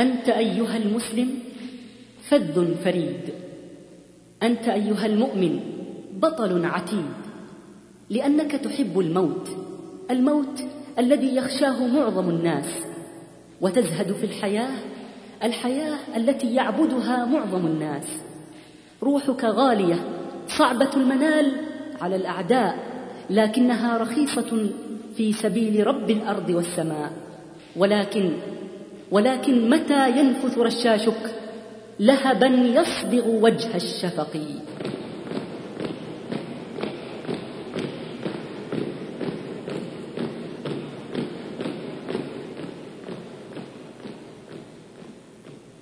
أنت أيها المسلم فذ فريد. أنت أيها المؤمن بطل عتيد. لأنك تحب الموت الموت الذي يخشاه معظم الناس. وتزهد في الحياة الحياة التي يعبدها معظم الناس. روحك غالية صعبة المنال على الأعداء لكنها رخيصة في سبيل رب الأرض والسماء. ولكن ولكن متى ينفث رشاشك؟ لهبا يصبغ وجه الشفق.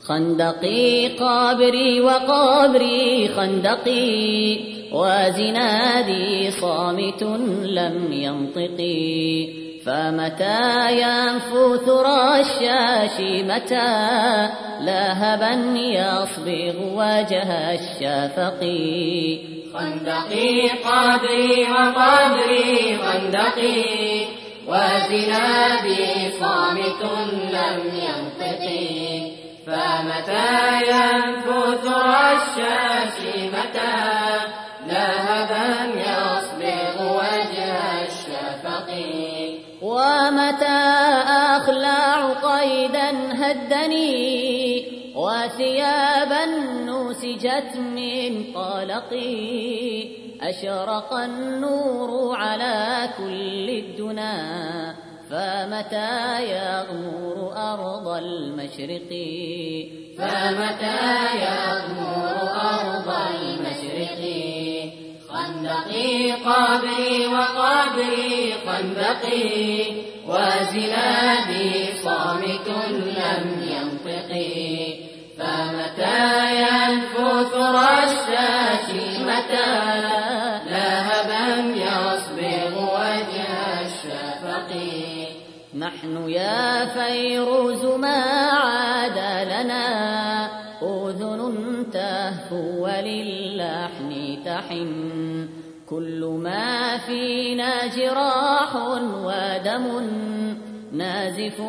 خندقي قابري وقابري خندقي. وزنادي صامت لم ينطقي فمتى ينفث رشاش متى لهبا يصبغ وجه الشفق. خندقي قابري وقابري خندقي. وزنادي صامت لم ينطقي فمتى ينفث الشاش ومتى أخلع قيدا هدني وثيابا نسجت من طلقي. أشرق النور على كل الدنا فمتى يغمر أرض المشرق؟ فمتى يغمر خندقي قابري وقابري خندقي وزنادي صامت لم ينطقي. فمتى ينفث رشاشي متى؟ لهبا يصبغ وجه الشفق. نحن يا فيروز ما عاد لنا أذن تهفو وللحن تحن. كل ما فينا جراح ودم نازف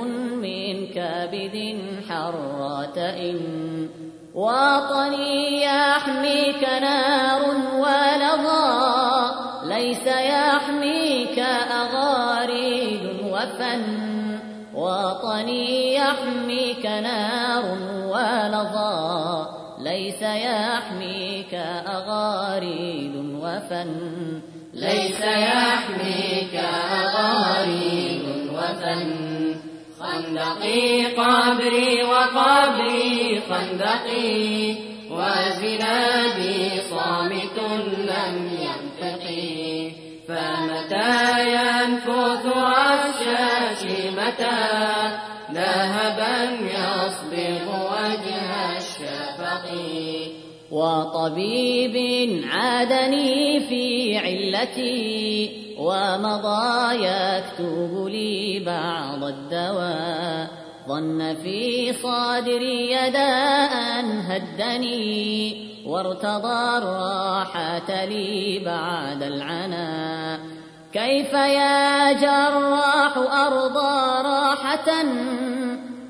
من كبد حرات إن وطني يحميك نار ولظى ليس يحميك أغاريد وفن. وطني يحميك نار ولظى ليس يحميك أغاريد وفن ليس يحميك أغاريد وفن خندقي قابري وقابري خندقي. وزنادي صامت لم ينطقي. فمتى ينفث الشاش متى ذهبا يصبغ وطبيب عادني في علتي ومضى يكتب لي بعض الدواء. ظن في صدري داء هدني وارتضى الراحة لي بعد العنا. كيف يا جراح أرضى راحة؟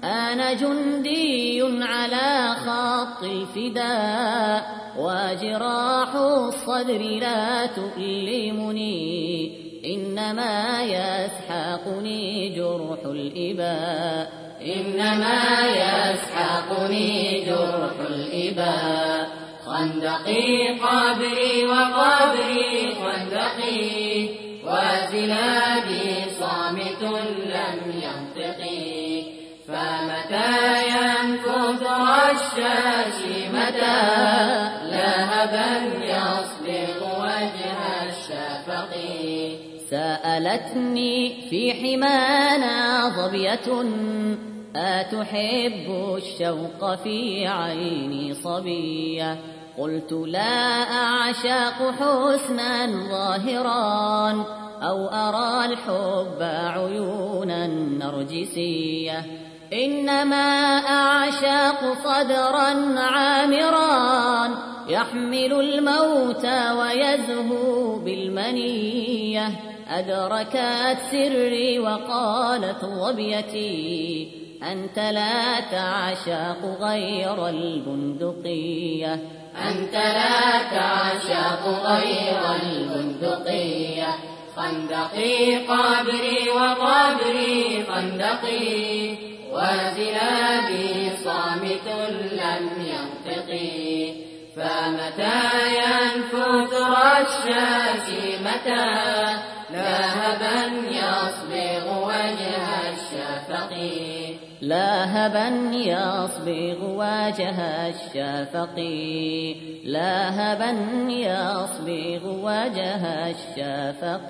أنا جندي على خط الفداء وجراح الصدر لا تؤلمني إنما يسحقني جرح الإباء. إنما يسحقني جرح الإباء. خندقي قابري وقابري الشاش متى؟ لهبا يصبغ وجه الشفق. سألتني في حمانا ظبية أتحب الشوق في عيني صبية؟ قلت لا أعشاق حسنا ظاهرا أو أرى الحب عيونا نرجسية. إنما أعشاق صدرا عامرا يحمل الموت ويزهو بالمنية. أدركت سري وقالت ظبيتي أنت لا تعشق غير البندقية. أنت لا تعشق غير البندقية. خندقي قابري وقابري خندقي وزلابي صامت لم ينطقي. فمتى ينفث رشاش متى لاهبا يصبغ وجه الشفق. لاهبا يصبغ وجه الشفق. لاهبا يصبغ وجه الشفق.